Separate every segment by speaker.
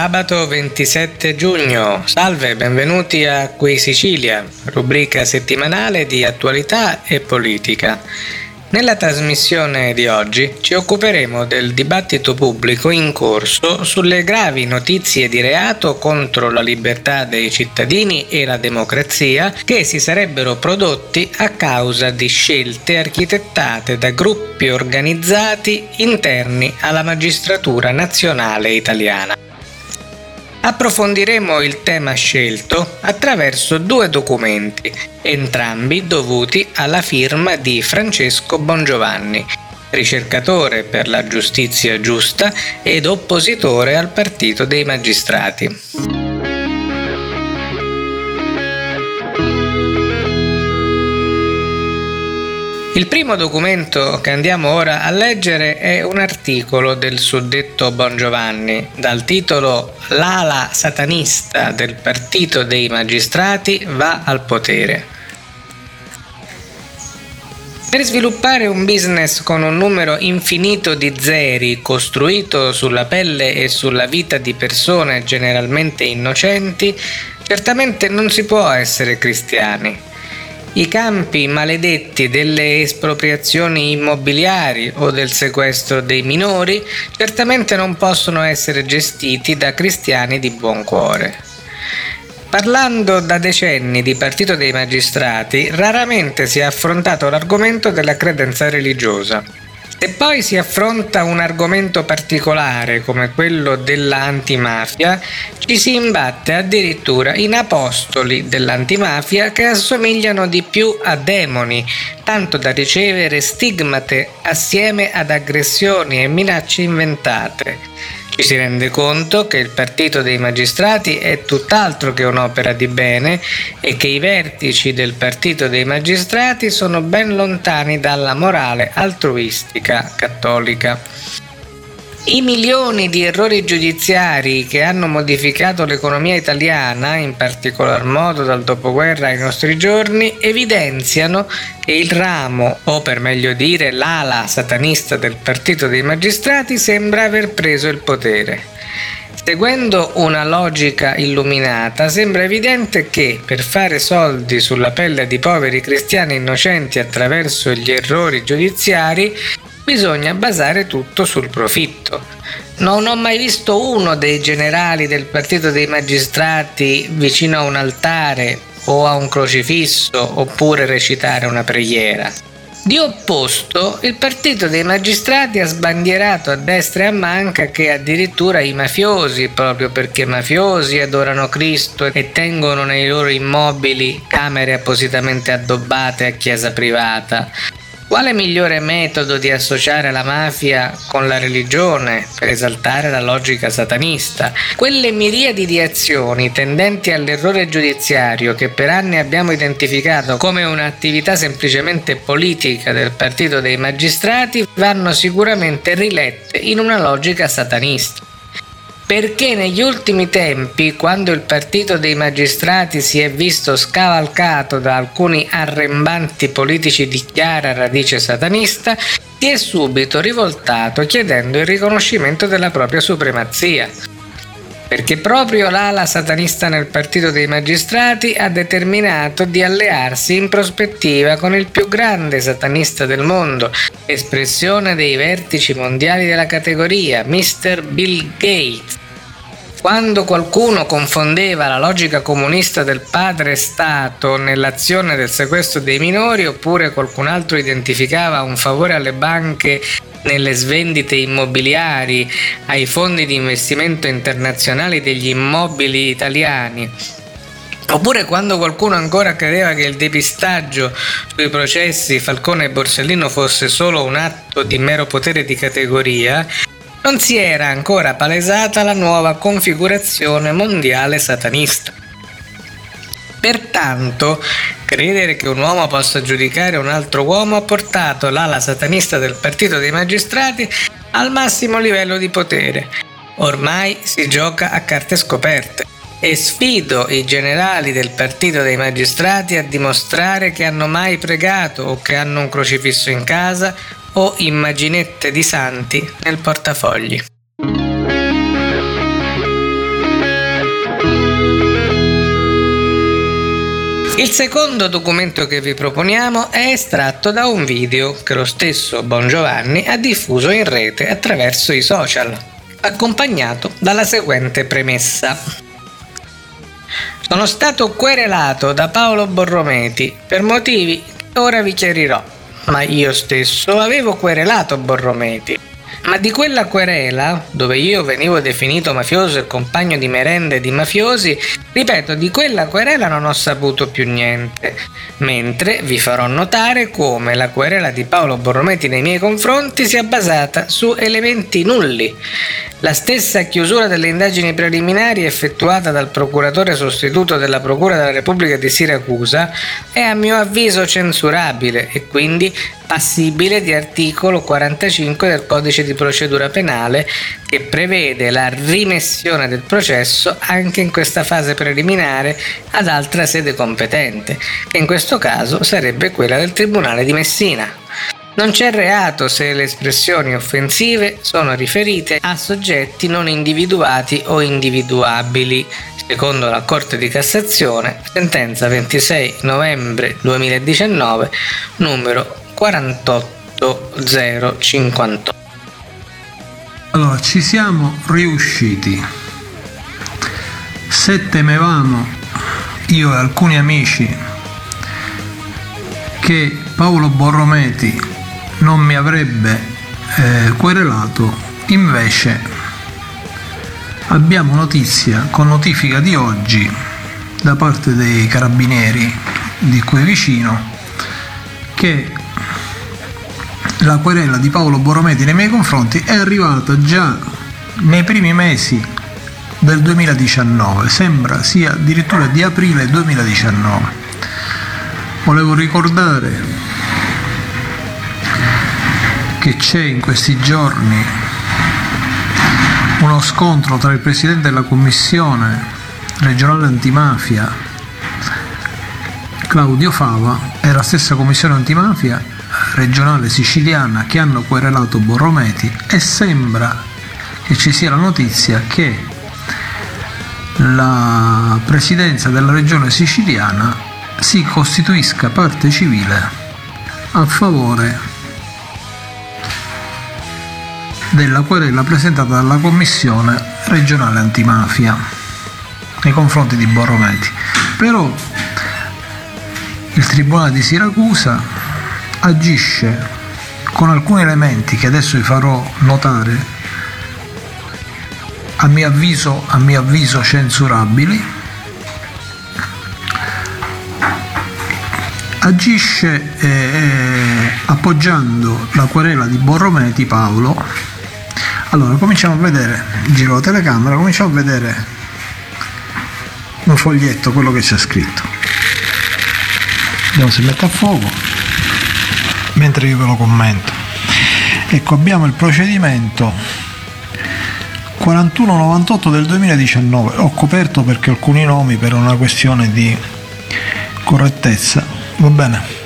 Speaker 1: Sabato 27 giugno, salve, benvenuti a Qui Sicilia, rubrica settimanale di attualità e politica. Nella trasmissione di oggi ci occuperemo del dibattito pubblico in corso sulle gravi notizie di reato contro la libertà dei cittadini e la democrazia che si sarebbero prodotti a causa di scelte architettate da gruppi organizzati interni alla magistratura nazionale italiana. Approfondiremo il tema scelto attraverso due documenti, entrambi dovuti alla firma di Francesco Bongiovanni, ricercatore per la giustizia giusta ed oppositore al Partito dei Magistrati. Il primo documento che andiamo ora a leggere è un articolo del suddetto Bongiovanni dal titolo L'ala satanista del partito dei magistrati va al potere. Per sviluppare un business con un numero infinito di zeri costruito sulla pelle e sulla vita di persone generalmente innocenti, certamente non si può essere cristiani. I campi maledetti delle espropriazioni immobiliari o del sequestro dei minori certamente non possono essere gestiti da cristiani di buon cuore. Parlando da decenni di partito dei magistrati, raramente si è affrontato l'argomento della credenza religiosa. Se poi si affronta un argomento particolare come quello dell'antimafia, ci si imbatte addirittura in apostoli dell'antimafia che assomigliano di più a demoni, tanto da ricevere stigmate assieme ad aggressioni e minacce inventate. Si rende conto che il partito dei magistrati è tutt'altro che un'opera di bene e che i vertici del partito dei magistrati sono ben lontani dalla morale altruistica cattolica. I milioni di errori giudiziari che hanno modificato l'economia italiana, in particolar modo dal dopoguerra ai nostri giorni, evidenziano che il ramo, o per meglio dire l'ala satanista del partito dei magistrati, sembra aver preso il potere. Seguendo una logica illuminata, sembra evidente che per fare soldi sulla pelle di poveri cristiani innocenti attraverso gli errori giudiziari bisogna basare tutto sul profitto. Non ho mai visto uno dei generali del partito dei magistrati vicino a un altare o a un crocifisso oppure recitare una preghiera. Di opposto, il partito dei magistrati ha sbandierato a destra e a manca che addirittura i mafiosi, proprio perché mafiosi adorano Cristo e tengono nei loro immobili camere appositamente addobbate a chiesa privata, quale migliore metodo di associare la mafia con la religione per esaltare la logica satanista? Quelle miriadi di azioni tendenti all'errore giudiziario che per anni abbiamo identificato come un'attività semplicemente politica del partito dei magistrati vanno sicuramente rilette in una logica satanista perché negli ultimi tempi, quando il partito dei magistrati si è visto scavalcato da alcuni arrembanti politici di chiara radice satanista, si è subito rivoltato chiedendo il riconoscimento della propria supremazia. Perché proprio l'ala satanista nel partito dei magistrati ha determinato di allearsi in prospettiva con il più grande satanista del mondo, espressione dei vertici mondiali della categoria, Mr. Bill Gates quando qualcuno confondeva la logica comunista del padre Stato nell'azione del sequestro dei minori oppure qualcun altro identificava un favore alle banche nelle svendite immobiliari ai fondi di investimento internazionali degli immobili italiani, Oppure quando qualcuno ancora credeva che il depistaggio sui processi Falcone e Borsellino fosse solo un atto di mero potere di categoria, non si era ancora palesata la nuova configurazione mondiale satanista. Pertanto, credere che un uomo possa giudicare un altro uomo ha portato l'ala satanista del partito dei magistrati al massimo livello di potere. Ormai si gioca a carte scoperte e sfido i generali del partito dei magistrati a dimostrare che hanno mai pregato o che hanno un crocifisso in casa o immaginette di santi nel portafogli. Il secondo documento che vi proponiamo è estratto da un video che lo stesso Bon Giovanni ha diffuso in rete attraverso i social, accompagnato dalla seguente premessa. Sono stato querelato da Paolo Borrometi per motivi che ora vi chiarirò ma io stesso avevo querelato Borrometi ma di quella querela, dove io venivo definito mafioso e compagno di merende di mafiosi, ripeto, di quella querela non ho saputo più niente. Mentre vi farò notare come la querela di Paolo Borrometti nei miei confronti sia basata su elementi nulli. La stessa chiusura delle indagini preliminari effettuata dal procuratore sostituto della Procura della Repubblica di Siracusa è a mio avviso censurabile e quindi passibile di articolo 45 del codice di procedura penale che prevede la rimessione del processo anche in questa fase preliminare ad altra sede competente, che in questo caso sarebbe quella del Tribunale di Messina. Non c'è reato se le espressioni offensive sono riferite a soggetti non individuati o individuabili, secondo la Corte di Cassazione, sentenza 26 novembre 2019, numero 48058.
Speaker 2: Allora, ci siamo riusciti. Se temevamo, io e alcuni amici, che Paolo Borrometi non mi avrebbe eh, querelato, invece abbiamo notizia con notifica di oggi da parte dei carabinieri di qui vicino che la querela di Paolo Borrometi nei miei confronti è arrivata già nei primi mesi del 2019, sembra sia addirittura di aprile 2019. Volevo ricordare che c'è in questi giorni uno scontro tra il Presidente della Commissione regionale antimafia Claudio Fava e la stessa Commissione antimafia regionale siciliana che hanno querelato Borrometi e sembra che ci sia la notizia che la presidenza della regione siciliana si costituisca parte civile a favore della querela presentata dalla commissione regionale antimafia nei confronti di Borrometi. Però il Tribunale di Siracusa agisce con alcuni elementi che adesso vi farò notare a mio avviso, a mio avviso censurabili agisce eh, eh, appoggiando la querela di Borrometi Paolo allora cominciamo a vedere giro la telecamera cominciamo a vedere un foglietto quello che c'è scritto vediamo se mette a fuoco mentre io ve lo commento. Ecco, abbiamo il procedimento 4198 del 2019. Ho coperto perché alcuni nomi per una questione di correttezza. Va bene.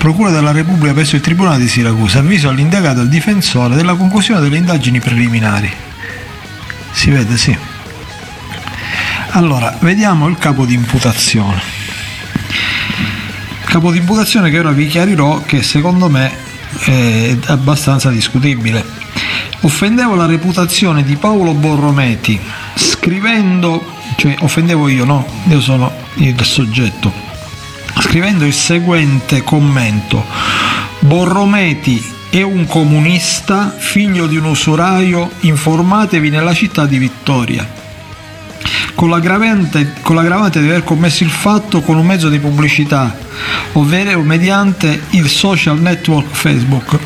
Speaker 2: Procura della Repubblica presso il Tribunale di Siracusa avviso all'indagato e al difensore della conclusione delle indagini preliminari. Si vede, sì. Allora, vediamo il capo di imputazione capo di imputazione che ora vi chiarirò che secondo me è abbastanza discutibile. Offendevo la reputazione di Paolo Borrometi scrivendo, cioè offendevo io, no, io sono il soggetto, scrivendo il seguente commento. Borrometi è un comunista, figlio di un usuraio, informatevi nella città di Vittoria con l'aggravante, di aver commesso il fatto con un mezzo di pubblicità, ovvero mediante il social network Facebook,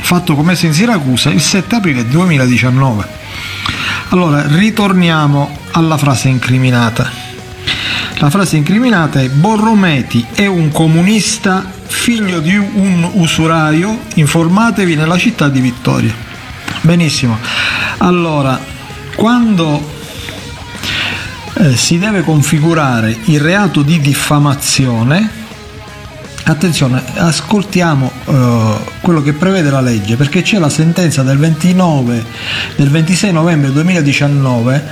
Speaker 2: fatto commesso in Siracusa il 7 aprile 2019. Allora, ritorniamo alla frase incriminata. La frase incriminata è Borrometi è un comunista, figlio di un usuraio, informatevi nella città di Vittoria. Benissimo. Allora, quando eh, si deve configurare il reato di diffamazione, attenzione, ascoltiamo uh, quello che prevede la legge, perché c'è la sentenza del 29 del 26 novembre 2019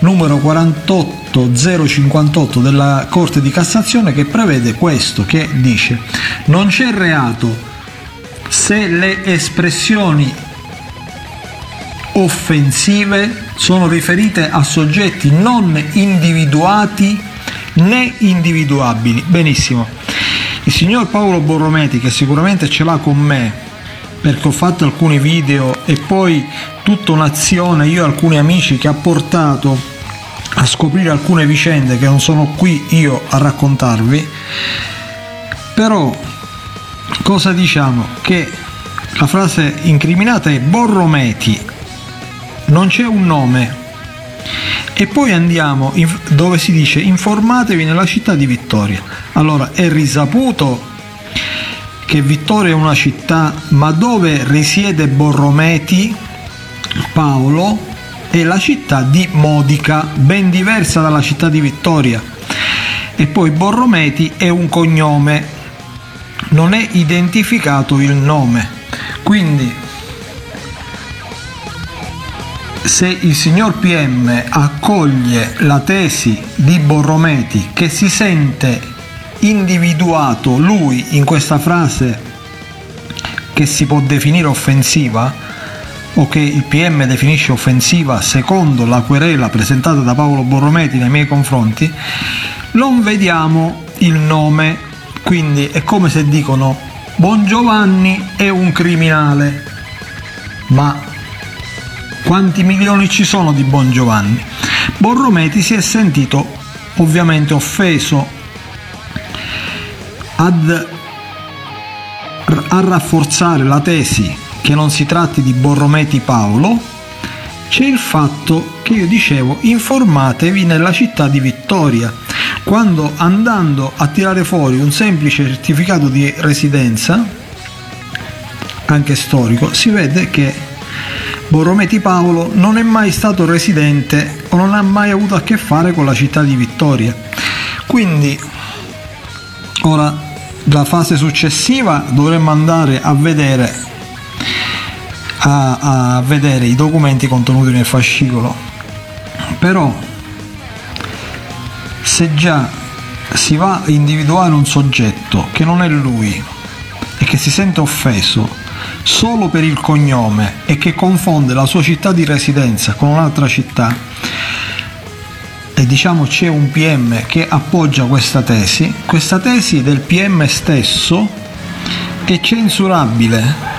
Speaker 2: numero 48058 della Corte di Cassazione che prevede questo che dice non c'è reato se le espressioni offensive sono riferite a soggetti non individuati né individuabili. Benissimo. Il signor Paolo Borrometi, che sicuramente ce l'ha con me, perché ho fatto alcuni video e poi tutta un'azione, io e alcuni amici, che ha portato a scoprire alcune vicende che non sono qui io a raccontarvi, però cosa diciamo? Che la frase incriminata è Borrometi, non c'è un nome. E poi andiamo dove si dice informatevi nella città di Vittoria. Allora è risaputo che Vittoria è una città, ma dove risiede Borrometi, Paolo, è la città di Modica, ben diversa dalla città di Vittoria. E poi Borrometi è un cognome, non è identificato il nome. Quindi se il signor PM accoglie la tesi di Borrometi che si sente individuato lui in questa frase che si può definire offensiva o che il PM definisce offensiva secondo la querela presentata da Paolo Borrometi nei miei confronti, non vediamo il nome, quindi è come se dicono Buon Giovanni è un criminale, ma quanti milioni ci sono di Bon Giovanni. Borrometi si è sentito ovviamente offeso ad, a rafforzare la tesi che non si tratti di Borrometi Paolo, c'è il fatto che io dicevo informatevi nella città di Vittoria, quando andando a tirare fuori un semplice certificato di residenza, anche storico, si vede che Borrometi Paolo non è mai stato residente o non ha mai avuto a che fare con la città di Vittoria. Quindi ora la fase successiva dovremmo andare a vedere, a, a vedere i documenti contenuti nel fascicolo. Però se già si va a individuare un soggetto che non è lui e che si sente offeso solo per il cognome e che confonde la sua città di residenza con un'altra città, e diciamo c'è un PM che appoggia questa tesi, questa tesi del PM stesso è censurabile.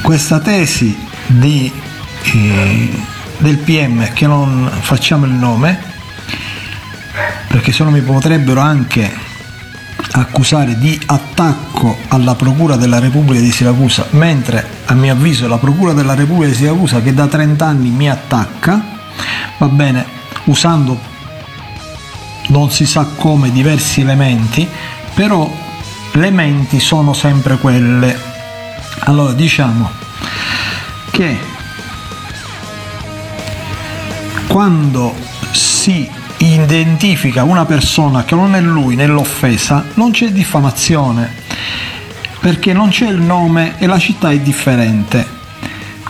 Speaker 2: Questa tesi di, eh, del PM, che non facciamo il nome, perché se no mi potrebbero anche accusare di attacco alla Procura della Repubblica di Siracusa, mentre a mio avviso la Procura della Repubblica di Siracusa che da 30 anni mi attacca, va bene, usando non si sa come diversi elementi, però le menti sono sempre quelle. Allora diciamo che quando si identifica una persona che non è lui nell'offesa, non c'è diffamazione, perché non c'è il nome e la città è differente.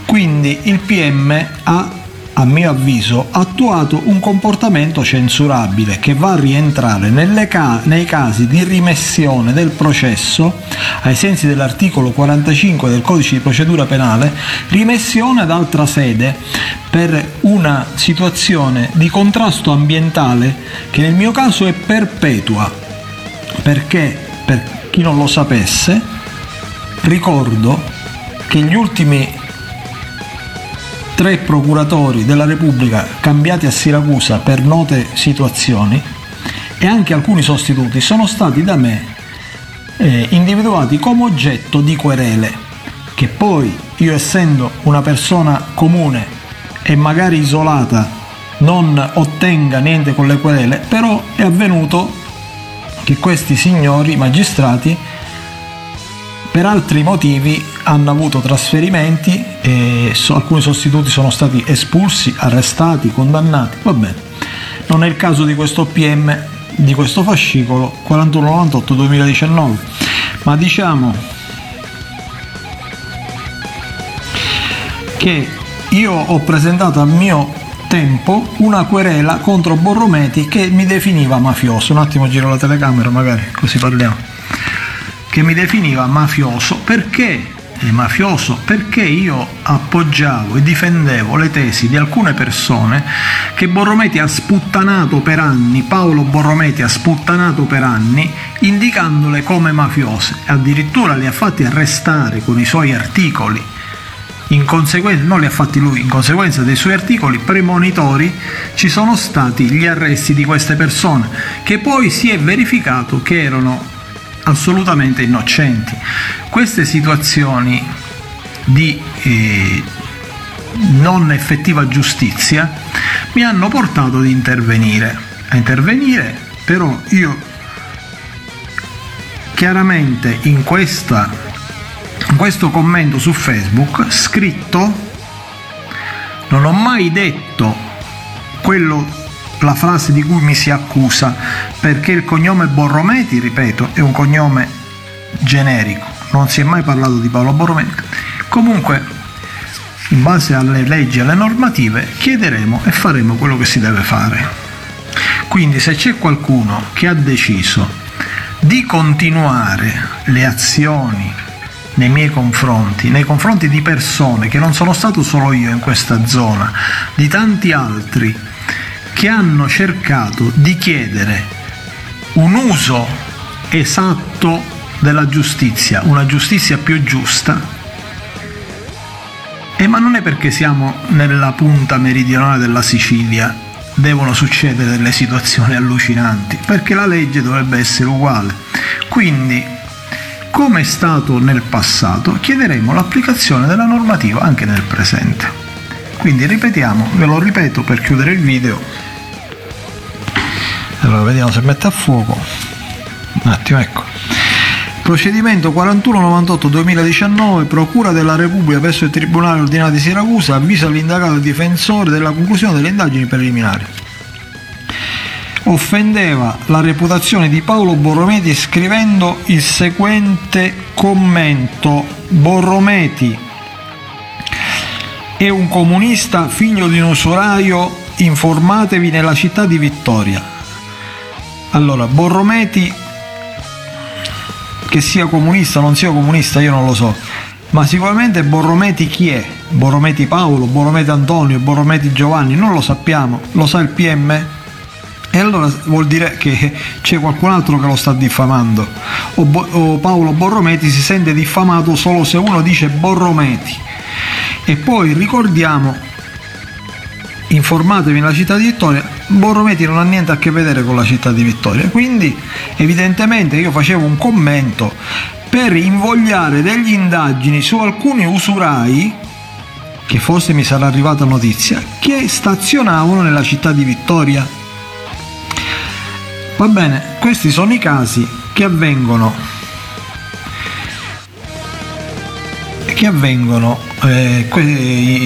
Speaker 2: Quindi il PM ha a mio avviso, attuato un comportamento censurabile che va a rientrare ca- nei casi di rimessione del processo ai sensi dell'articolo 45 del codice di procedura penale, rimessione ad altra sede per una situazione di contrasto ambientale che nel mio caso è perpetua, perché per chi non lo sapesse, ricordo che gli ultimi tre procuratori della Repubblica cambiati a Siracusa per note situazioni e anche alcuni sostituti sono stati da me eh, individuati come oggetto di querele che poi io essendo una persona comune e magari isolata non ottenga niente con le querele però è avvenuto che questi signori magistrati per altri motivi hanno avuto trasferimenti e alcuni sostituti sono stati espulsi, arrestati, condannati. Va bene, non è il caso di questo PM, di questo fascicolo 4198-2019. Ma diciamo che io ho presentato al mio tempo una querela contro Borrometi che mi definiva mafioso. Un attimo giro la telecamera magari così parliamo. Che mi definiva mafioso perché è mafioso perché io appoggiavo e difendevo le tesi di alcune persone che Borrometi ha sputtanato per anni, Paolo Borrometi ha sputtanato per anni indicandole come mafiose addirittura le ha fatti arrestare con i suoi articoli in conseguenza, non li ha fatti lui, in conseguenza dei suoi articoli premonitori ci sono stati gli arresti di queste persone, che poi si è verificato che erano assolutamente innocenti. Queste situazioni di eh, non effettiva giustizia mi hanno portato ad intervenire. A intervenire, però io chiaramente in questa questo commento su Facebook scritto non ho mai detto quello la frase di cui mi si accusa perché il cognome Borrometi ripeto è un cognome generico. Non si è mai parlato di Paolo Borrometi. Comunque in base alle leggi e alle normative chiederemo e faremo quello che si deve fare. Quindi se c'è qualcuno che ha deciso di continuare le azioni nei miei confronti, nei confronti di persone che non sono stato solo io in questa zona, di tanti altri che hanno cercato di chiedere un uso esatto della giustizia, una giustizia più giusta. E ma non è perché siamo nella punta meridionale della Sicilia devono succedere delle situazioni allucinanti, perché la legge dovrebbe essere uguale. Quindi come è stato nel passato, chiederemo l'applicazione della normativa anche nel presente. Quindi ripetiamo, ve lo ripeto per chiudere il video. Allora vediamo se mette a fuoco. Un attimo, ecco. Procedimento 4198-2019, Procura della Repubblica presso il Tribunale Ordinario di Siracusa avvisa l'indagato difensore della conclusione delle indagini preliminari offendeva la reputazione di Paolo Borrometi scrivendo il seguente commento Borrometi è un comunista figlio di un usuraio informatevi nella città di Vittoria allora Borrometi che sia comunista o non sia comunista io non lo so ma sicuramente Borrometi chi è? Borrometi Paolo, Borrometi Antonio, Borrometi Giovanni, non lo sappiamo, lo sa il PM? E allora vuol dire che c'è qualcun altro che lo sta diffamando. O, Bo- o Paolo Borrometi si sente diffamato solo se uno dice Borrometi. E poi ricordiamo, informatevi nella città di Vittoria, Borrometi non ha niente a che vedere con la città di Vittoria. Quindi evidentemente io facevo un commento per invogliare degli indagini su alcuni usurai che forse mi sarà arrivata notizia che stazionavano nella città di Vittoria Va bene, questi sono i casi che avvengono. Che avvengono eh,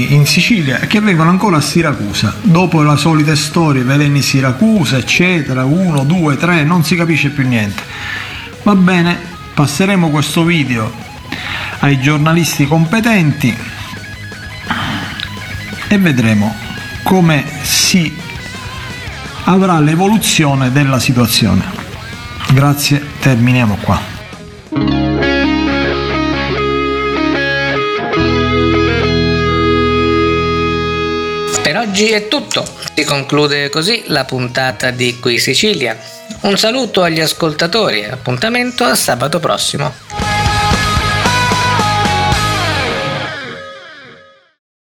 Speaker 2: in Sicilia e che avvengono ancora a Siracusa. Dopo la solita storia veleni Siracusa eccetera 1, 2, 3 non si capisce più niente. Va bene passeremo questo video ai giornalisti competenti e vedremo come si avrà l'evoluzione della situazione. Grazie, terminiamo qua.
Speaker 1: Per oggi è tutto, si conclude così la puntata di Qui Sicilia. Un saluto agli ascoltatori e appuntamento a sabato prossimo.